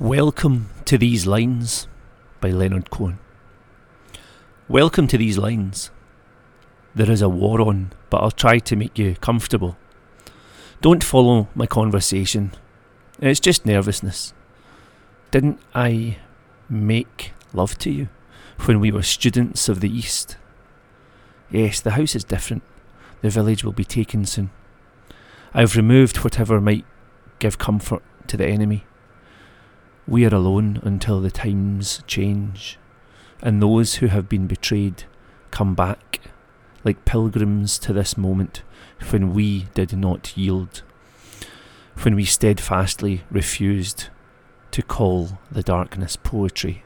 Welcome to These Lines by Leonard Cohen. Welcome to these lines. There is a war on, but I'll try to make you comfortable. Don't follow my conversation. It's just nervousness. Didn't I make love to you when we were students of the East? Yes, the house is different. The village will be taken soon. I've removed whatever might give comfort to the enemy. We are alone until the times change, and those who have been betrayed come back like pilgrims to this moment when we did not yield, when we steadfastly refused to call the darkness poetry.